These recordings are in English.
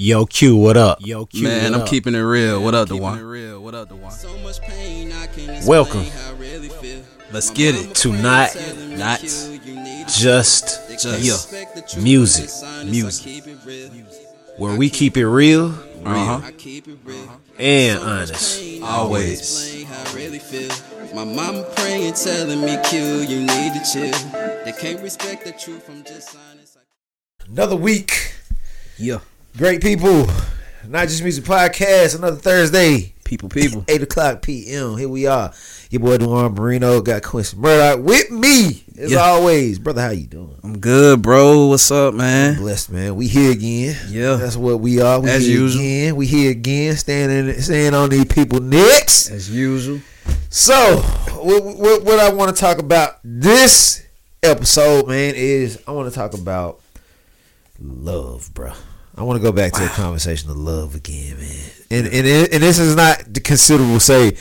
Yo, Q, what up? Yo, Q, Man, what I'm up? keeping it real. what up, the Keeping one? it real. What up, the one? Welcome Let's get it. to not Not just just music, music. where we keep it real Uh huh. and honest. Always. My mama praying, telling me, Q, you need to chill. They can't respect the truth from just honest. Another week. Yeah. Great people. Not Just Music Podcast. Another Thursday. People, people. 8 o'clock p.m. Here we are. Your boy Duan Marino got Quincy Murdoch with me. As Yeah. always. Brother, how you doing? I'm good, bro. What's up, man? Blessed, man. We here again. Yeah. That's what we are. We As here usual. again. We here again. Standing, standing on these people necks. As usual. So, what, what, what I want to talk about this episode, man, is I want to talk about love, bro. I want to go back to the conversation of love again, man. And and it- and this is not the considerable say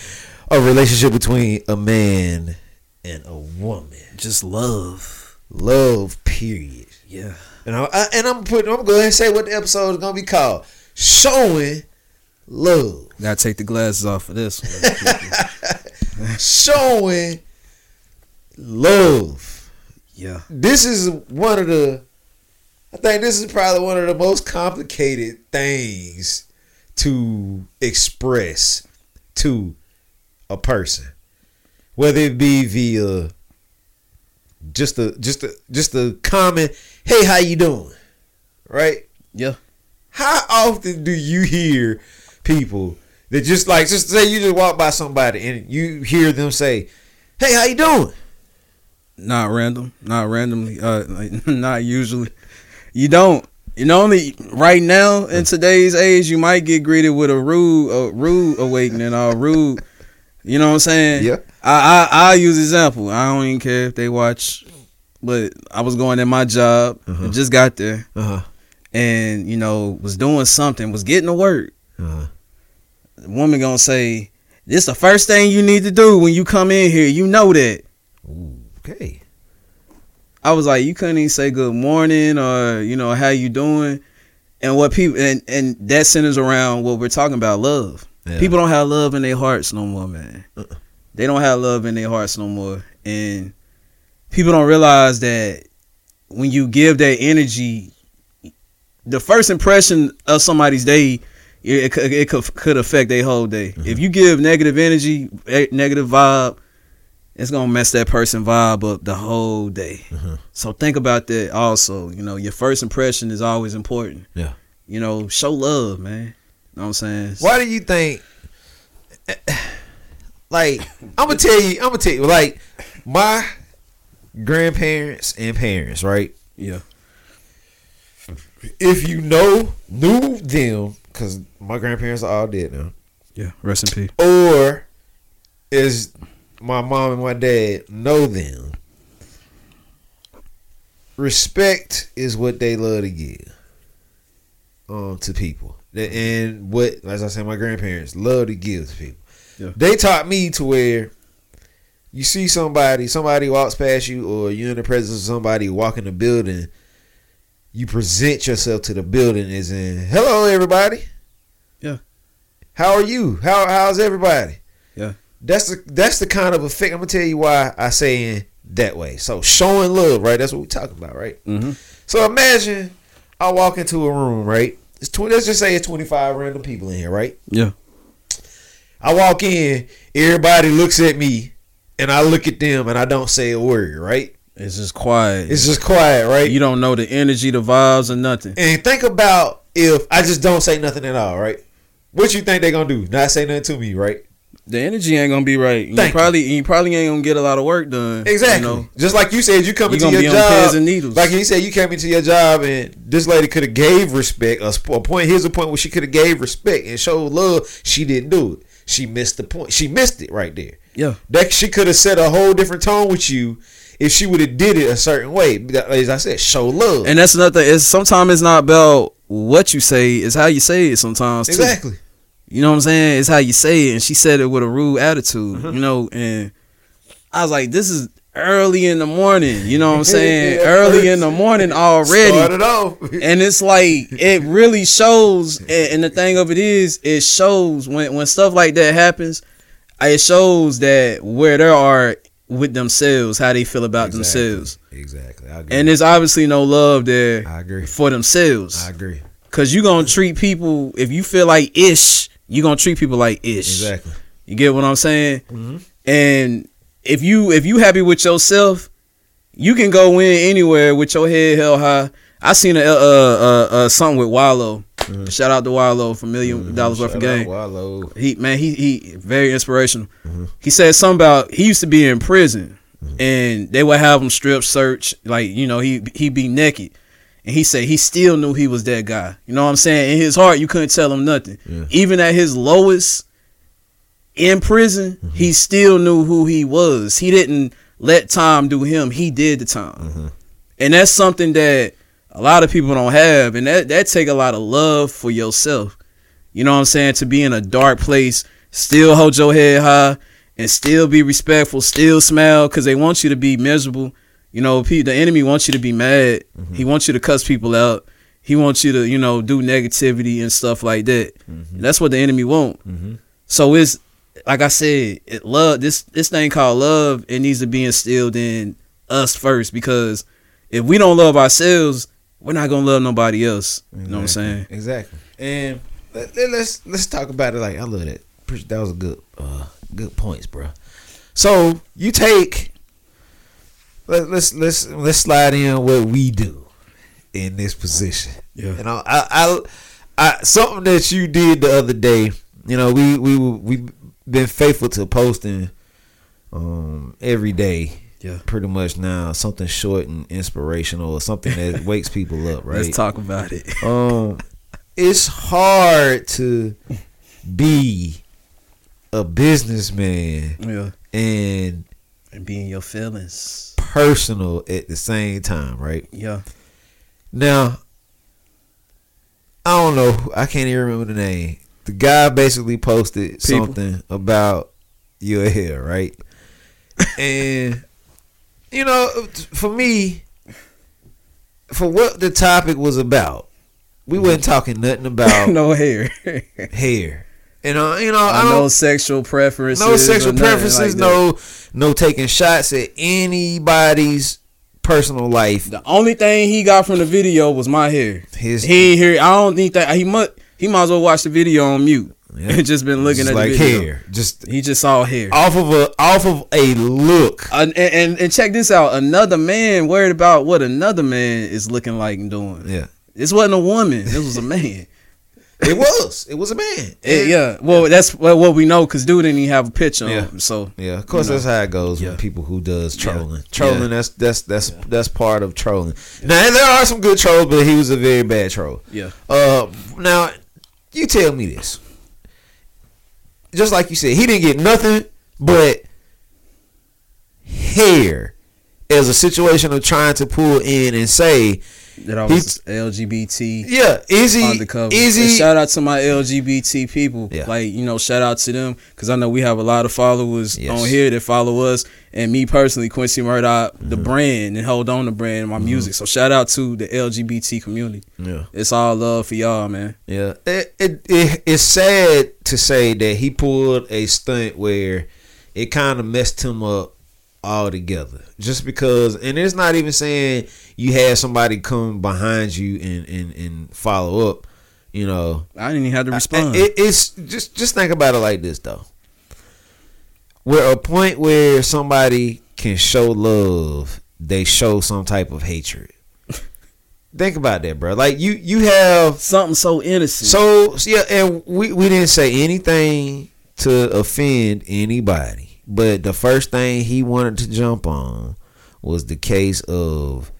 a relationship between a man and a woman. Just love. Love, period. Yeah. And I, I and I'm putting. I'm going to say what the episode is going to be called. Showing love. Gotta take the glasses off for this one. Showing love. yeah. this is one of the I think this is probably one of the most complicated things to express to a person. Whether it be via just a just a just a comment, hey, how you doing? Right? Yeah. How often do you hear people that just like just say you just walk by somebody and you hear them say, Hey, how you doing? Not random. Not randomly. Uh, like, not usually. You don't. You know, only right now in today's age, you might get greeted with a rude, a rude awakening or a rude. You know what I'm saying? Yeah. I I I use example. I don't even care if they watch, but I was going in my job, Uh-huh. just got there, Uh-huh. and you know was doing something, was getting to work. Uh-huh. The woman gonna say, "This the first thing you need to do when you come in here. You know that." Okay. I was like, you couldn't even say good morning or you know how you doing, and what people and and that centers around what we're talking about, love. Yeah. People don't have love in their hearts no more, man. Uh-uh. They don't have love in their hearts no more, and people don't realize that when you give that energy, the first impression of somebody's day. It, it, could- it could, could affect their whole day. Mm-hmm. If you give negative energy, eh, negative vibe, it's gonna mess that person vibe up the whole day. Mm-hmm. So think about that also. You know, your first impression is always important. Yeah. You know, show love, man. You know what I'm saying? Why do you think? Like, I'm gonna tell you, I'm gonna tell you, like, my grandparents and parents, right? Yeah. If you know, knew them, because my grandparents are all dead now, Yeah. Rest in peace. or is my mom and my dad know them. Respect is what they love to give um, to people, and what, as I said, my grandparents love to give to people. Yeah. They taught me to where you see somebody, somebody walks past you, or you're in the presence of somebody walking the building. You present yourself to the building as in, "Hello, everybody. Yeah. How are you? How how's everybody?" Yeah. That's the that's the kind of effect. I'm gonna tell you why I say in that way. So showing love, right? That's what we're talking about, right? Mm-hmm. So imagine I walk into a room, right? It's twenty. Let's just say it's 25 random people in here, right? Yeah. I walk in, everybody looks at me, and I look at them, and I don't say a word, right? It's just quiet. It's just quiet, right? you don't know the energy, the vibes, or nothing. And think about if I just don't say nothing at all, right? What you think they're gonna do? Not say nothing to me, right? The energy ain't gonna be right. You Thank probably you probably ain't gonna get a lot of work done. Exactly. You know? Just like you said, you come You into your job. pins and needles. Like you said, you came into your job, and this lady could have gave respect. A, a point. Here's a point where she could have gave respect and showed love. She didn't do it. She missed the point. She missed it right there. Yeah. That she could have set a whole different tone with you if she would have did it a certain way. As I said, show love. And that's another thing. It's sometimes it's not about what you say, it's how you say it sometimes too. Exactly. You know what I'm saying? It's how you say it. And she said it with a rude attitude, Mm-hmm. you know, and I was like, this is early in the morning. You know what I'm saying? Yeah, early in the morning already. Started off. and it's like it really shows and the thing of it is it shows when when stuff like that happens it shows that where there are with themselves how they feel about themselves Exactly. I agree. and there's obviously no love there I agree. for themselves I agree. because you gonna treat people if you feel like ish you gonna treat people like ish Exactly. you get what i'm saying Mhm. and if you if you happy with yourself you can go in anywhere with your head held high i seen a uh uh, uh something with wallo shout out to wallo for 1000000 dollars worth of Mm-hmm. Game Wallo. he man he he very inspirational Mm-hmm. he said something about he used to be in prison and they would have him strip search like you know he he be naked and he said he still knew he was that guy. You know what i'm saying? In his heart you couldn't tell him nothing. Yeah. even at his lowest in prison Mm-hmm. he still knew who he was. He didn't let time do him. He did the time. Mm-hmm. and that's something that a lot of people don't have. And that that take a lot of love for yourself. You know what i'm saying? To be in a dark place still hold your head high and still be respectful still smile because they want you to be miserable you know the enemy wants you to be mad. Mm-hmm. He wants you to cuss people out. He wants you to you know do negativity and stuff like that. Mm-hmm. That's what the enemy want. Mm-hmm. So it's like i said it love this this thing called love it needs to be instilled in us first because if we don't love ourselves we're not gonna love nobody else. You know what i'm saying? Exactly. And let, us let's talk about it. Like I love that. That was a good uh good points, bro. So you take let, let's let's let's slide in what we do in this position. Yeah. You know, I I, I something that you did the other day. You know, we we we been faithful to posting um every day. Yeah. Pretty much now, something short and inspirational, or something that wakes people up, right? let's talk about it um it's hard to be a businessman yeah and and be in your feelings personal at the same time, right? yeah Now, I don't know. I can't even remember the name. The guy basically posted People. something about your hair, right? and you know, for me, for what the topic was about, we wasn't mm-hmm. talking nothing about no hair hair. You know, you know, I no don't, sexual preferences no sexual preferences, like that. no, no taking shots at anybody's personal life. the only thing he got from the video was my hair. His he ain't hear i don't think that he must he might as well watch the video on mute. Yeah. and just been looking just at like the video. hair, just he just saw hair. off of a off of a look. Uh, and, and and check this out. Another man worried about what another man is looking like and doing. Yeah, this wasn't a woman. This was a man it was. It was a man. It- yeah well that's what, what we know because dude didn't even have a picture on Yeah. him so Yeah, of course You know. that's how it goes Yeah. with people who does Yeah. trolling. Trolling Yeah. that's that's that's that's part of trolling. Now there are some good trolls, but he was a very bad troll. yeah Uh, now you tell me this. Just like you said, he didn't get nothing but hair as a situation of trying to pull in and say, that I was LGBT yeah, he undercover. is And shout out to my LGBT people. Yeah. Like, you know, shout out to them because I know we have a lot of followers Yes. on here that follow us. And me personally, Quincy Murdoch, the Mm-hmm. brand and hold on the brand and my music. So shout out to the LGBT community. Yeah. It's all love for y'all, man. Yeah, it, it, it it's sad to say that he pulled a stunt where it kind of messed him up altogether. Just because, and it's not even saying you had somebody come behind you and and, and follow up. You know, I didn't even have to respond. it, it's just just think about it like this though. Where a point where somebody can show love, they show some type of hatred. think about that, bro. Like you you have Something so innocent. so yeah, and we we didn't say anything to offend anybody, but the first thing he wanted to jump on was the case of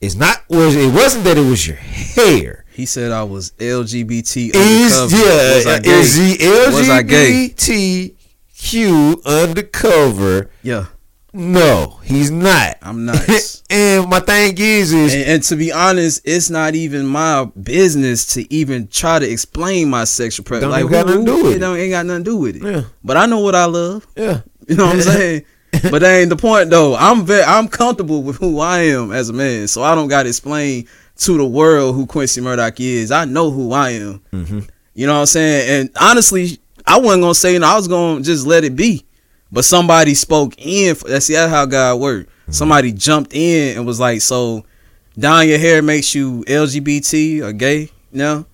it's not was it wasn't that it was your hair. he said I was LGBT Is undercover. yeah, Was I gay? is he Was I gay? LGBTQ undercover? Yeah, No, he's not. I'm not. and my thing is, is and, and to be honest, it's not even my business to even try to explain my sexual preference. Even got nothing to do with it. it. Don't ain't got nothing to do with it. yeah, But I know what I love. yeah. You know what I'm saying? but that ain't the point though. I'm very I'm comfortable with who I am as a man, so I don't got to explain to the world who Quincy Murdoch is. I know who I am. Mm-hmm. You know what I'm saying? And honestly, I wasn't gonna say, no, I was gonna just let it be. But somebody spoke in. That's that's how God worked. Somebody jumped in and was like, "So, dyeing your hair makes you LGBT or gay?" No.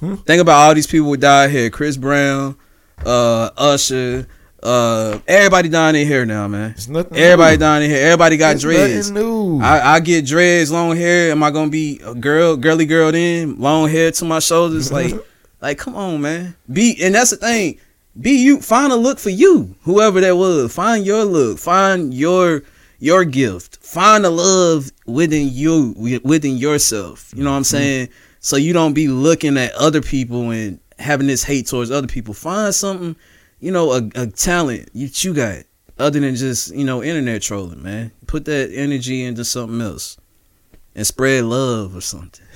Think about all these people with dyed hair: Chris Brown, uh, Usher, uh, everybody dyeing in hair now, man. It's nothing Everybody new. dyeing their hair. Everybody got It's dreads. nothing new. I, I get dreads, long hair. Am I gonna be a girl, girly girl then? Long hair to my shoulders, like, like, come on, man. Be and that's the thing. Be you. Find a look for you, whoever that was. Find your look. Find your your gift. Find the love within you, within yourself. You know what I'm saying? So you don't be looking at other people and having this hate towards other people. Find something, you know, a, a talent you you got other than just you know internet trolling, man. Put that energy into something else and spread love or something.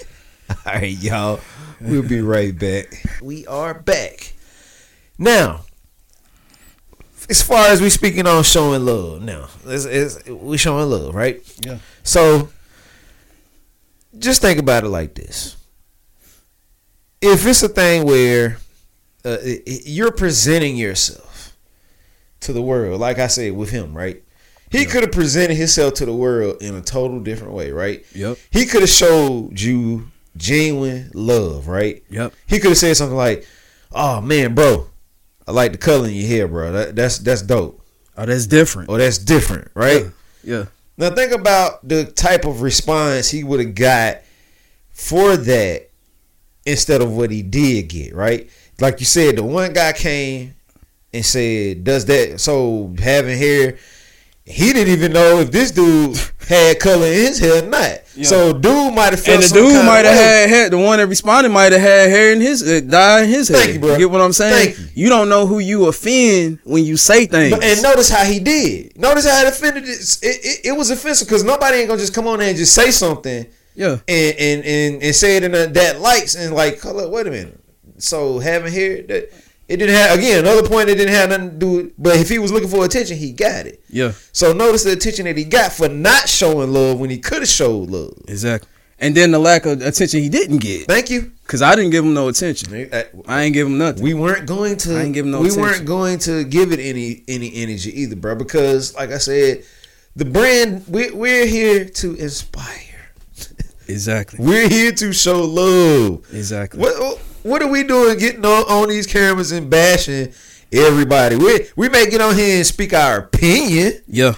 All right, y'all. We'll be right back. We are back. Now, as far as we speaking on showing love, now it's, it's, we showing love, right? Yeah. So, just think about it like this: if it's a thing where uh, you're presenting yourself to the world, like I said with him, right? He could have presented himself to the world in a total different way, right? Yep. He could have showed you genuine love, right? Yep. He could have said something like, "Oh man, bro, I like the color in your hair, bro. That, that's that's dope. Oh, that's different. Or that's different, right?" Yeah. Now think about the type of response he would have got for that instead of what he did get, right? Like you said, the one guy came and said, "Does that so having hair?" He didn't even know if this dude had color in his hair or not. Yeah. So dude might have felt And the some dude might have had hair. The one that responded might have had hair in his, uh, dye in his hair. Thank you, bro. get what I'm saying? Thank you. don't know who you offend when you say things. But- and notice how he did. Notice how it offended. It, it, it, it was offensive because nobody ain't gonna just come on there and just say something yeah. and and and, and say it in a, that lights and like, color. wait a minute. So having hair that it didn't have again another point. It didn't have nothing to do. with But if he was looking for attention, he got it. Yeah. So notice the attention that he got for not showing love when he could have showed love. Exactly. And then the lack of attention he didn't get. Thank you. Cause I didn't give him no attention. Uh, I ain't give him nothing. We weren't going to. I ain't giving no we attention. weren't going to give it any any energy either, bro. Because like I said, the brand we we're here to inspire. exactly. We're here to show love. Exactly. What what are we doing getting on, on these cameras and bashing everybody? We we may get on here and speak our opinion, Yeah.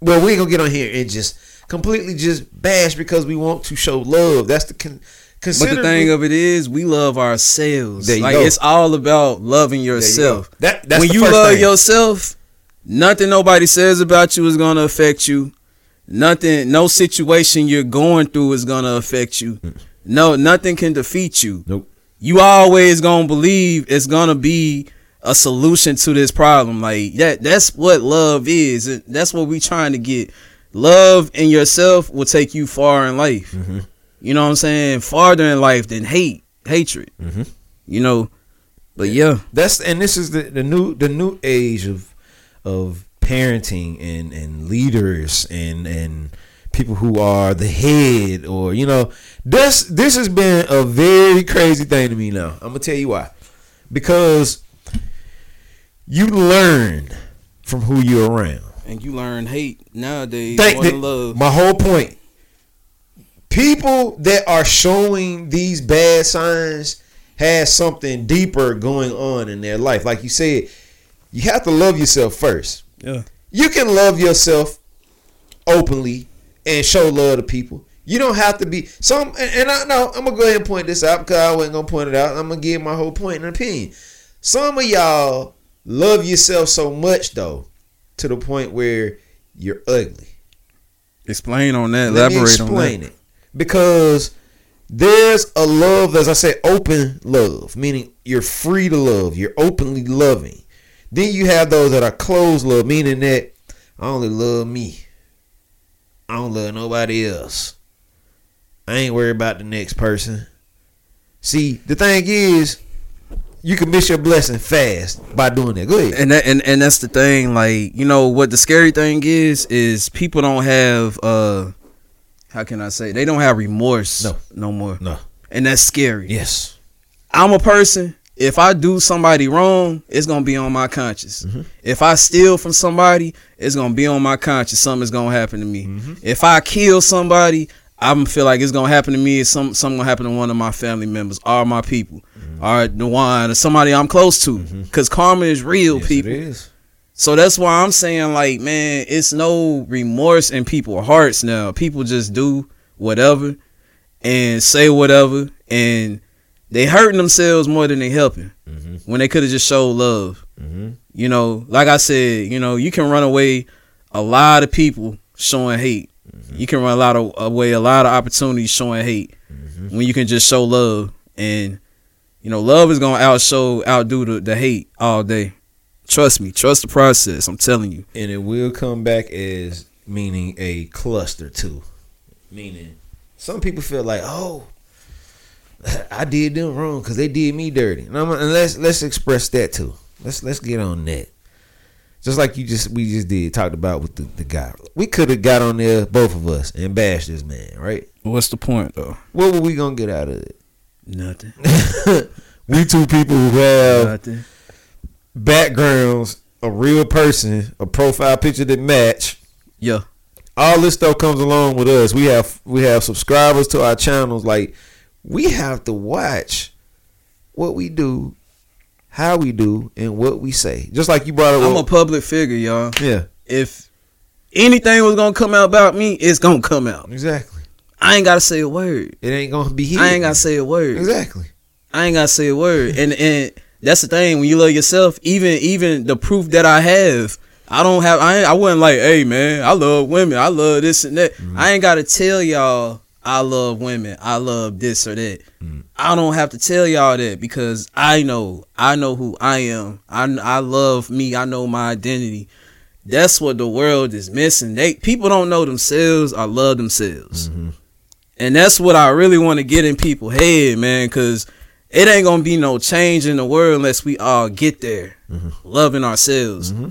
but we ain't gonna get on here and just completely just bash because we want to show love. That's the con- But the thing of it is, we love ourselves. Like go. it's all about loving There you yourself. That that's when you love thing. yourself, nothing nobody says about you is gonna affect you. Nothing, no situation you're going through is gonna affect you. Mm. No, nothing can defeat you. Nope. You always gonna believe it's gonna be a solution to this problem. Like that. That's what love is. And That's what we trying to get. Love in yourself will take you far in life. Mm-hmm. You know what I'm saying? Farther in life than hate, hatred. Mhm. You know. But yeah. That's and this is the, the new the new age of of parenting and and leaders and and people who are the head or you know this this has been a very crazy thing to me now. I'm gonna tell you why. Because you learn from who you're around. And you learn hate nowadays Thank more than love. My whole point. People that are showing these bad signs has something deeper going on in their life. Like you said, you have to love yourself first. Yeah. You can love yourself openly and show love to people. You don't have to be some. And, and I know I'm gonna go ahead and point this out because I wasn't gonna point it out. I'm gonna give my whole point and opinion. Some of y'all love yourself so much though, to the point where you're ugly. Explain on that. Let me Elaborate on explain that. it. Because there's a love, as I said, open love, meaning you're free to love, you're openly loving. Then you have those that are closed love, meaning that I only love me. I don't love nobody else. I ain't worried about the next person. See, the thing is, you can miss your blessing fast by doing that. Go ahead. and that and, and that's the thing like you know what the scary thing is is people don't have uh how can i say they don't have remorse No. no more No. and that's scary Yes. i'm a person if i do somebody wrong it's gonna be on my conscience. Mm-hmm. If i steal from somebody it's gonna be on my conscience. Something's gonna happen to me. Mm-hmm. If i kill somebody i'm feel like it's gonna happen to me. It's some something gonna happen to one of my family members or my people mm-hmm. or the one or somebody i'm close to. Because karma is real Yes, people. It is. so that's why I'm saying, like, man, it's no remorse in people's hearts now. People just do whatever and say whatever, and they hurting themselves more than they helping mm-hmm. when they could have just showed love. Mhm. You know, like I said, you know, you can run away a lot of people showing hate. Mm-hmm. You can run a lot of away a lot of opportunities showing hate mm-hmm. when you can just show love, and you know, love is gonna outshow, outdo the, the hate all day. Trust me. Trust the process. I'm telling you. and it will come back as meaning a cluster too. Meaning, some people feel like, oh, I did them wrong because they did me dirty. And, I'm, and let's let's express that too. Let's let's get on that. Just like you just we just did talked about with the, the guy. We could have got on there, both of us, and bashed this man, right? What's the point though? What were we gonna get out of it? Nothing. we two people who have Nothing. backgrounds, a real person, a profile picture that match. Yeah. all this stuff comes along with us. We have we have subscribers to our channels. Like we have to watch what we do, how we do, and what we say. Just like you brought up. I'm a public figure, y'all. yeah, If anything was gonna come out about me, it's gonna come out. exactly. I ain't gotta say a word. It ain't gonna be. Hidden. I ain't gotta say a word. exactly. I ain't gotta say a word. And and that's the thing when you love yourself. Even even the proof that I have, I don't have. I ain't, I wasn't like, hey man, I love women. I love this and that. Mm-hmm. I ain't gotta tell y'all I love women. I love this or that. Mm. I don't have to tell y'all that because I know. I know who I am. I I love me. I know my identity. That's what the world is missing. They people don't know themselves I love themselves. Mm-hmm. And that's what I really want to get in people's head, man, because it ain't gonna be no change in the world unless we all get there, mm-hmm. loving ourselves. Mm-hmm.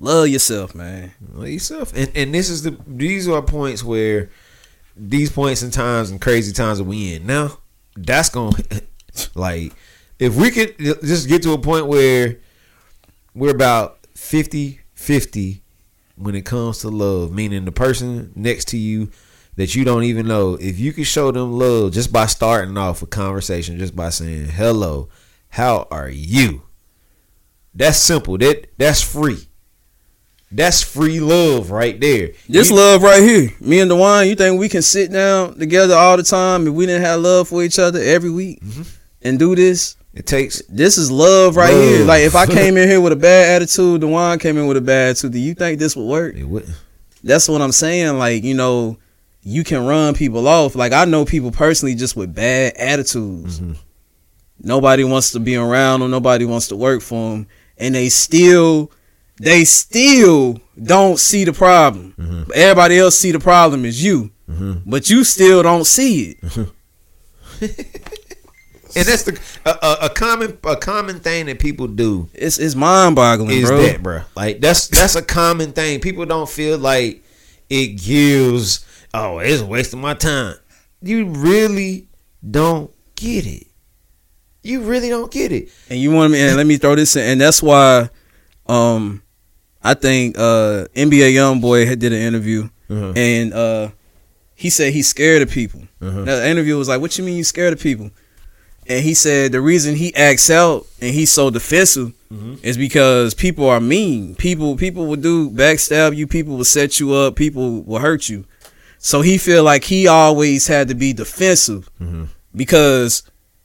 Love yourself, man. Love yourself. And and this is the these are points where these points and times and crazy times that we in now. That's gonna like if we could just get to a point where we're about 50 50 when it comes to love, meaning the person next to you that you don't even know, if you could show them love just by starting off a conversation, just by saying, Hello, how are you? That's simple. That that's free. That's free love right there. This You- love right here, me and Duan, you think we can sit down together all the time if we didn't have love for each other every week mm-hmm. and do this? It takes This is love right Love. here. Like if I came in here with a bad attitude, Duan came in with a bad attitude, do you think this would work? it would that's what I'm saying. Like, you know, you can run people off. Like I know people personally just with bad attitudes. Mm-hmm. Nobody wants to be around them. Nobody wants to work for them, and they still, they still don't see the problem. Everybody else see the problem is you, but you still don't see it. and that's the a, a, a common a common thing that people do It's it's mind boggling, is bro. that, bro. Like that's that's a common thing. People don't feel like it gives. Oh, it's wasting my time. You really don't get it. You really don't get it. And you want me and let me throw this in and that's why um I think uh NBA YoungBoy had did an interview Uh-huh. and uh he said he's scared of people. Uh-huh. Now, the interview was like, What you mean you scared of people? And he said the reason he acts out and he's so defensive Mm-hmm. is because people are mean. People people will do backstab you, people will set you up, people will hurt you. So he feel like he always had to be defensive Mm-hmm. because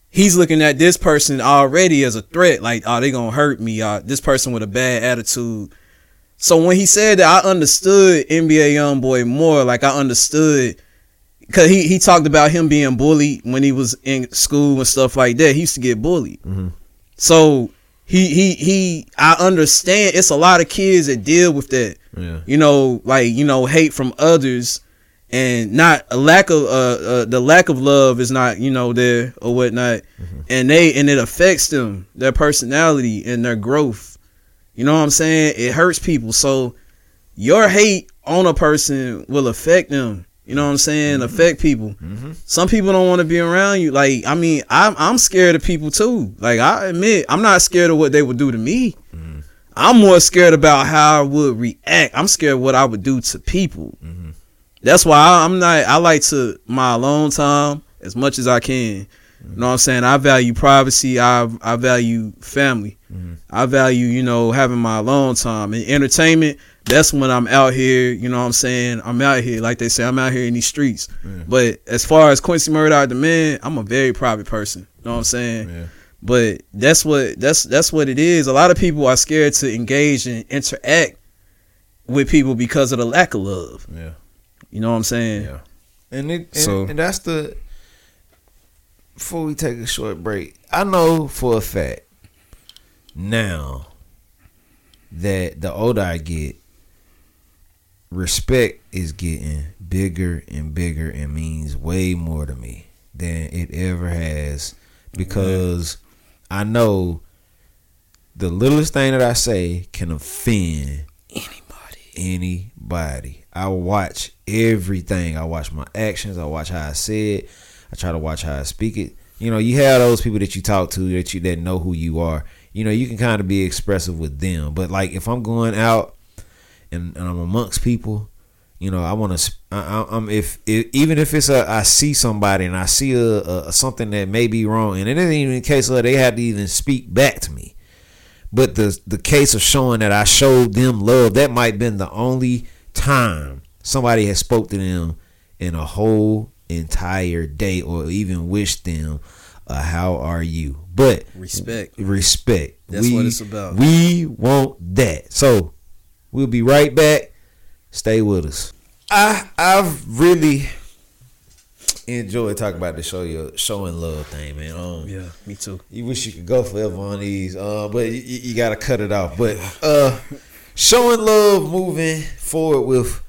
he's looking at this person already as a threat. Like, oh, they gonna hurt me. Uh, this person with a bad attitude. So when he said that, I understood NBA YoungBoy more. Like I understood because he he talked about him being bullied when he was in school and stuff like that. He used to get bullied. So he he he. I understand. It's a lot of kids that deal with that Yeah. you know, like, you know, hate from others and not a lack of uh, uh the lack of love is not you know there or whatnot, and they and it affects them their personality and their growth. You know what I'm saying? It hurts people. So your hate on a person will affect them. You know what I'm saying? Mm-hmm. Affect people. Mm-hmm. Some people don't want to be around you. Like I mean, I'm I'm scared of people too. Like I admit, I'm not scared of what they would do to me. Mm-hmm. I'm more scared about how I would react. I'm scared what I would do to people. That's why I, I'm not. I like to my alone time as much as I can. You know what I'm saying? I value privacy. I I value family. Mm-hmm. I value you know having my alone time and entertainment. That's when I'm out here. You know what I'm saying? I'm out here like they say. I'm out here in these streets. But as far as Quincy Murdoch, the man, I'm a very private person. You know what I'm saying? Yeah. But that's what that's that's what it is. A lot of people are scared to engage and interact with people because of the lack of love. Yeah. You know what I'm saying? Yeah. And it and, So- and that's the before we take a short break, I know for a fact now that the older I get, respect is getting bigger and bigger and means way more to me than it ever has because I know the littlest thing that I say can offend Anybody. anybody. I watch everything. I watch my actions. I watch how I say it. I try to watch how I speak it. You know, you have those people that you talk to that you that know who you are. You know, you can kind of be expressive with them. But like if I'm going out and, and I'm amongst people, you know, I want to. I'm if, if even if it's a I see somebody and I see a, a something that may be wrong, and it isn't even a case of they had to even speak back to me. But the the case of showing that I showed them love, that might have been the only time somebody has spoke to them in a whole entire day or even wished them a how are you. But Respect. respect. That's what it's about. We want that. So we'll be right back. Stay with us. I I've really enjoyed talking about the show your showing love thing, man. Um, Yeah, me too. you wish you could go forever on these, uh, but you, you got to cut it off. But uh, showing love, moving forward with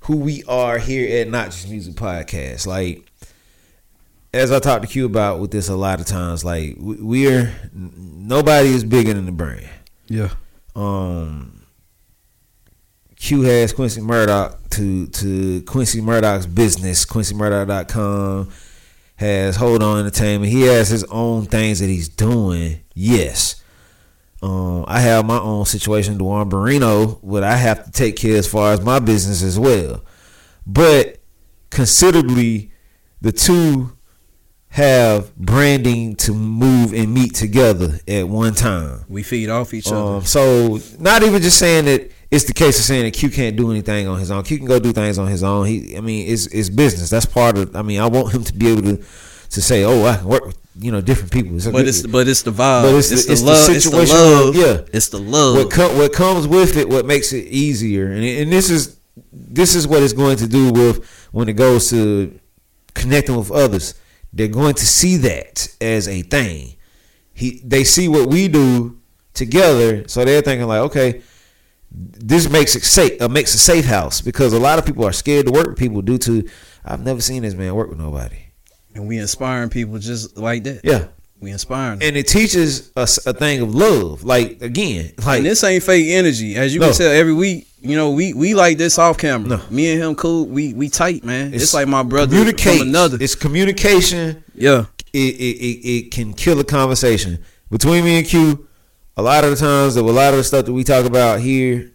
who we are here at Not Just Music Podcast. Like, as I talked to Q about with this a lot of times, like we- we're nobody is bigger than the brand. Yeah. Um, Q has Quincy Murdoch to to Quincy Murdoch's business, QuincyMurdoch.com has Hold On Entertainment. He has his own things that he's doing. Yes. Um, I have my own situation, Duan Marino, what I have to take care as far as my business as well. But considerably, the two have branding to move and meet together at one time. We feed off each Um, other. so not even just saying that it's the case of saying that Q can't do anything on his own. Q can go do things on his own. He, I mean, it's it's business. That's part of. I mean, I want him to be able to to say, oh, I can work with you know different people. It's But it's but it's the vibe. But it's it's, the- the, it's the love. it's the situation, love. yeah. It's the love. what com- what comes with it, what makes it easier, and and this is this is what it's going to do with when it goes to connecting with others. They're going to see that as a thing. He they see what we do together, so they're thinking like, okay, this makes it safe. Uh, makes a safe house because a lot of people are scared to work with people due to I've never seen this man work with nobody. and we inspiring people just like that. Yeah, We inspiring. them. and it teaches us a thing of love. Like again, like And this ain't fake energy, as you No. can tell every week. You know, we we like this off camera. No. Me and him cool. We we tight, man. It's, like my brother from another. It's communication. yeah, It, it it it can kill a conversation between me and Q. A lot of the times, that a lot of the stuff that we talk about here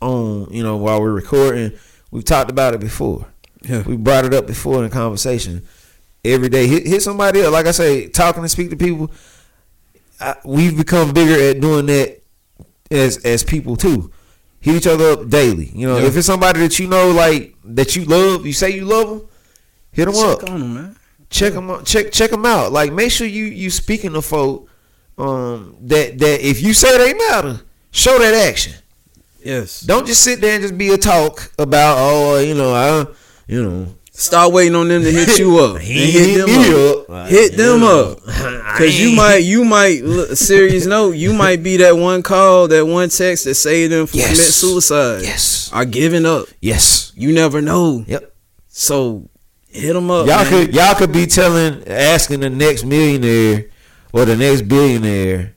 on you know while we're recording, we've talked about it before. yeah. We brought it up before in a conversation. Every day, hit, hit somebody up. Like I say, talking and speak to people. I, we've become bigger at doing that as as people too. Hit each other up daily. You know, Yeah. if it's somebody that you know, like that you love, you say you love them, hit them up Check on him, man. check them out, check check them out. Like make sure you you speaking to folk um that that if you say they matter, show that action. Yes. Don't just sit there and just be a talk about oh you know I you know Start waiting on them to hit you up. and hit them up. up. Hit them You up. Cause you might, you might. Look, serious note, you might be that one call, that one text that saved them from Yes. commit suicide. Yes. Or giving up. Yes. You never know. Yep. So hit them up. Y'all man. could y'all could be telling asking the next millionaire or the next billionaire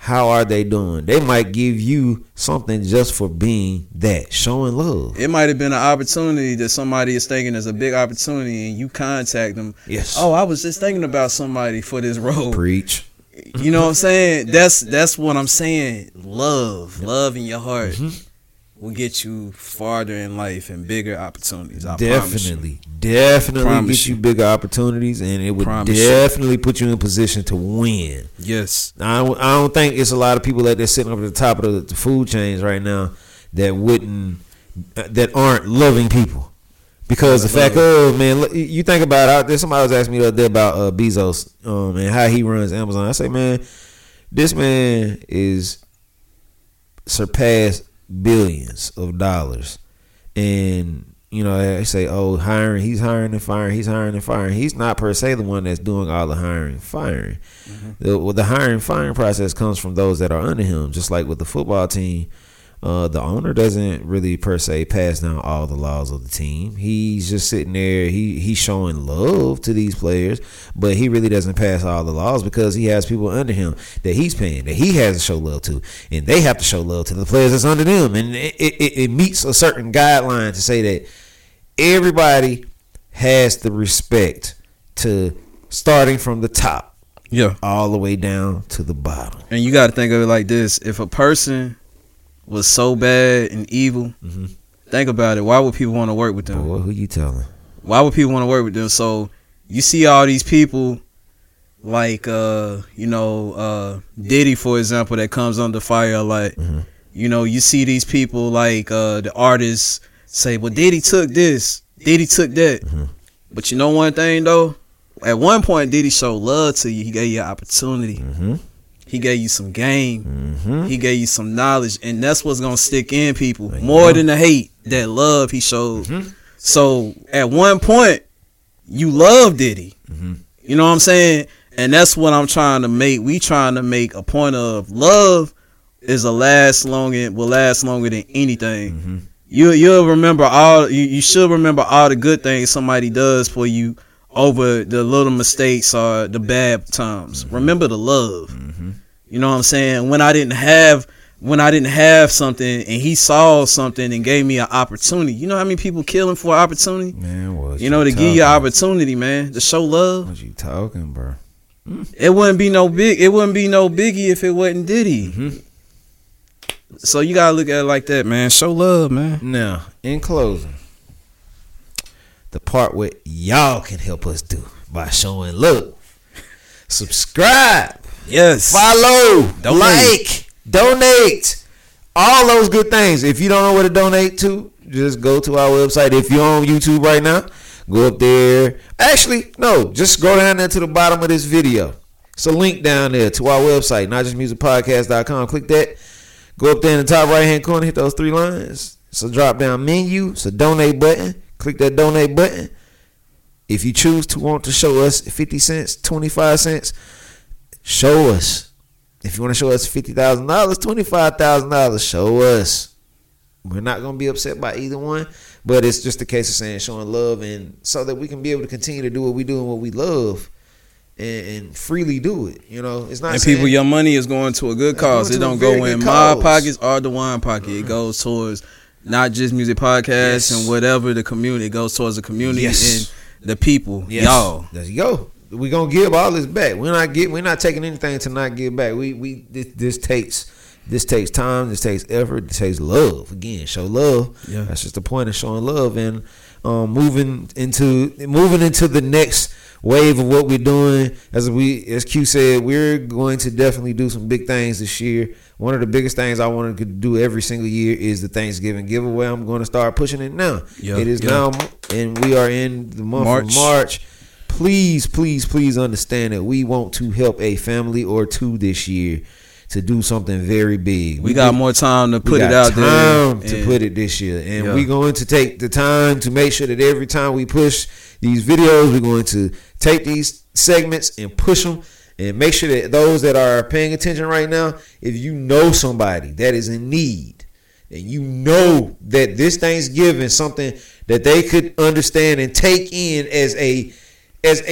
how are they doing? They might give you something just for being that, showing love. It might have been an opportunity that somebody is thinking is a big opportunity, and you contact them. Yes. Oh, I was just thinking about somebody for this role. Preach. You know what I'm saying? That's that's what I'm saying. Love, love in your heart Mm-hmm. will get you farther in life and bigger opportunities. I. Definitely, definitely Promise get you. you bigger opportunities, and it would Promise you. definitely put you in position to win. Yes. I don't, I don't think it's a lot of people that they're sitting up at the top of the, the food chains right now that wouldn't that aren't loving people. Because the fact of man, look, you think about it. There's somebody was asking me the other day about uh, Bezos um, and how he runs Amazon. I say, man, this man is surpassed billions of dollars, and you know they say, oh, hiring, he's hiring and firing, he's hiring and firing. He's not per se the one that's doing all the hiring, firing. Mm-hmm. The, well, the hiring firing process comes from those that are under him, just like with the football team. Uh, the owner doesn't really per se pass down all the laws of the team. He's just sitting there. He he's showing love to these players, but he really doesn't pass all the laws because he has people under him that he's paying that he has to show love to, and they have to show love to the players that's under them, and it, it, it meets a certain guideline to say that everybody has the respect to starting from the top Yeah. all the way down to the bottom. And you got to think of it like this: if a person was so bad and evil, Mhm. think about it. Why would people want to work with them? Boy, who you telling? Why would people want to work with them? So you see all these people, like uh, you know, uh, Diddy, for example, that comes under fire. Like, Mhm. you know, you see these people like uh, the artists say, "Well, Diddy took this, Diddy took that." Mhm. But you know one thing though, at one point Diddy showed love to you. He gave you an opportunity. Mm-hmm. He gave you some game. Mm-hmm. He gave you some knowledge, and that's what's gonna stick in people more than the hate. That love he showed. Mhm. So at one point, you loved Diddy. Mhm. You know what I'm saying? And that's what I'm trying to make. We trying to make a point of love is a last longer will last longer than anything. Mhm. You you'll remember all you, you should remember all the good things somebody does for you over the little mistakes or the bad times. Remember the love. Mhm. You know what I'm saying? When I didn't have when I didn't have something and he saw something and gave me an opportunity. You know how many people killing for opportunity? Man, what You know, to give you an opportunity, man, to show love. What you talking, bro? It wouldn't be no big. It wouldn't be no biggie if it wasn't Diddy. Mhm. So you gotta look at it like that, man. Show love, man. Now, in closing, the part where y'all can help us do by showing love. Subscribe, Yes. follow, Donate. like, donate, all those good things. If you don't know where to donate to, just go to our website. If you're on YouTube right now, go up there. Actually, no, just go down there to the bottom of this video. It's a link down there to our website, notjustmusicpodcast.com. Click that. Go up there in the top right hand corner, hit those three lines. It's a drop down menu. It's a donate button. Click that donate button. If you choose to want to show us 50 cents, 25 cents, show us. If you want to show us $50,000, $25,000, show us. We're not going to be upset by either one, but it's just a case of saying showing love and so that we can be able to continue to do what we do and what we love and, and freely do it. You know, it's not And saying, people, your money is going to a good cause. It don't go in good my. Mm-hmm. pockets or the wine pocket. It goes towards not just music podcasts Yes. and whatever the community. Goes towards the community Yes. and the people, Yes. y'all. You go. We're gonna give all this back. We're not get we're not taking anything to not give back. We we this, this takes this takes time, this takes effort, this takes love. Again, show love. Yeah. That's just the point of showing love and um moving into moving into the next wave of what we're doing. As we as Q said, we're going to definitely do some big things this year. One of the biggest things I wanted to do every single year is the Thanksgiving giveaway. I'm going to start pushing it now. Yeah, it is yeah. now and we are in the month March. of March. Please, please, please understand that we want to help a family or two this year to do something very big. We got more time to we put it out there. to put it this year, and Yeah. we're going to take the time to make sure that every time we push these videos, we're going to take these segments and push them, and make sure that those that are paying attention right now, if you know somebody that is in need, and you know that this Thanksgiving something that they could understand and take in as a as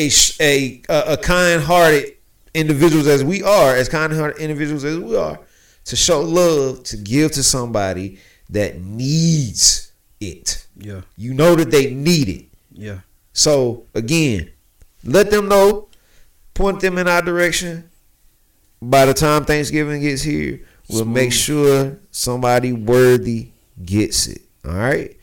a a, a kind-hearted individuals as we are, as kind-hearted individuals as we are, to show love, to give to somebody that needs it. Yeah. You know that they need it. Yeah. So again, let them know, point them in our direction. By the time Thanksgiving gets here, we'll make sure somebody worthy gets it. All right.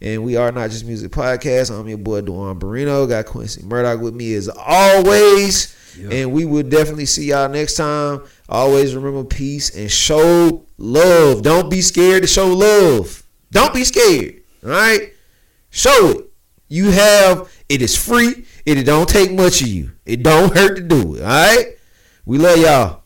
And we are not just music podcast. I'm your boy Duan Marino. Got Quincy Murdoch with me as always. Yeah. And we will definitely see y'all next time. Always remember peace and show love. Don't be scared to show love. Don't be scared. All right. Show it. You have it is free. It don't take much of you. It don't hurt to do it. All right. We love y'all.